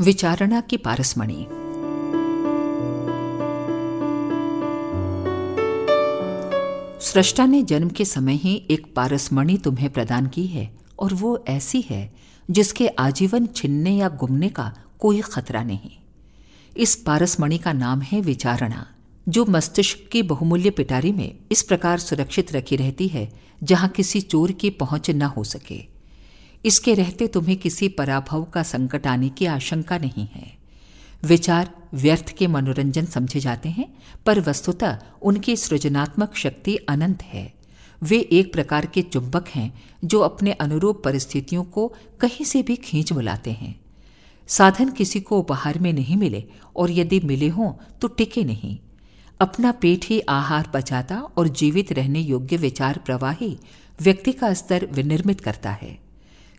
विचारणा की पारसमणि। सृष्टा ने जन्म के समय ही एक पारसमणि तुम्हें प्रदान की है और वो ऐसी है जिसके आजीवन छिनने या गुमने का कोई खतरा नहीं। इस पारसमणि का नाम है विचारणा, जो मस्तिष्क की बहुमूल्य पिटारी में इस प्रकार सुरक्षित रखी रहती है जहाँ किसी चोर की पहुँच न हो सके। इसके रहते तुम्हें किसी पराभव का संकट आने की आशंका नहीं है। विचार व्यर्थ के मनोरंजन समझे जाते हैं, पर वस्तुतः उनकी सृजनात्मक शक्ति अनंत है। वे एक प्रकार के चुंबक हैं, जो अपने अनुरूप परिस्थितियों को कहीं से भी खींच बुलाते हैं। साधन किसी को उपहार में नहीं मिले, और यदि मिले हों तो टिके नहीं। अपना पेट ही आहार बचाता और जीवित रहने योग्य विचार प्रवाही व्यक्ति का स्तर विनिर्मित करता है।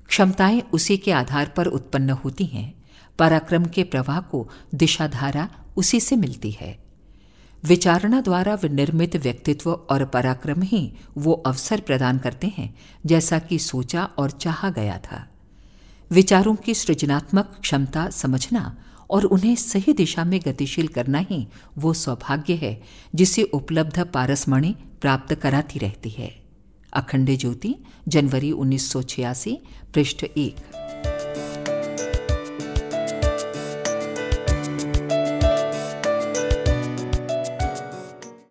क्षमताएँ उसी के आधार पर उत्पन्न होती हैं। पराक्रम के प्रवाह को दिशाधारा उसी से मिलती है। विचारणा द्वारा विनिर्मित व्यक्तित्व और पराक्रम ही वो अवसर प्रदान करते हैं, जैसा कि सोचा और चाहा गया था। विचारों की सृजनात्मक क्षमता समझना और उन्हें सही दिशा में गतिशील करना ही वो सौभाग्य है, जिसे उपलब्ध पारसमणि प्राप्त कराती रहती है। अखंड ज्योति जनवरी 1986 पृष्ठ एक।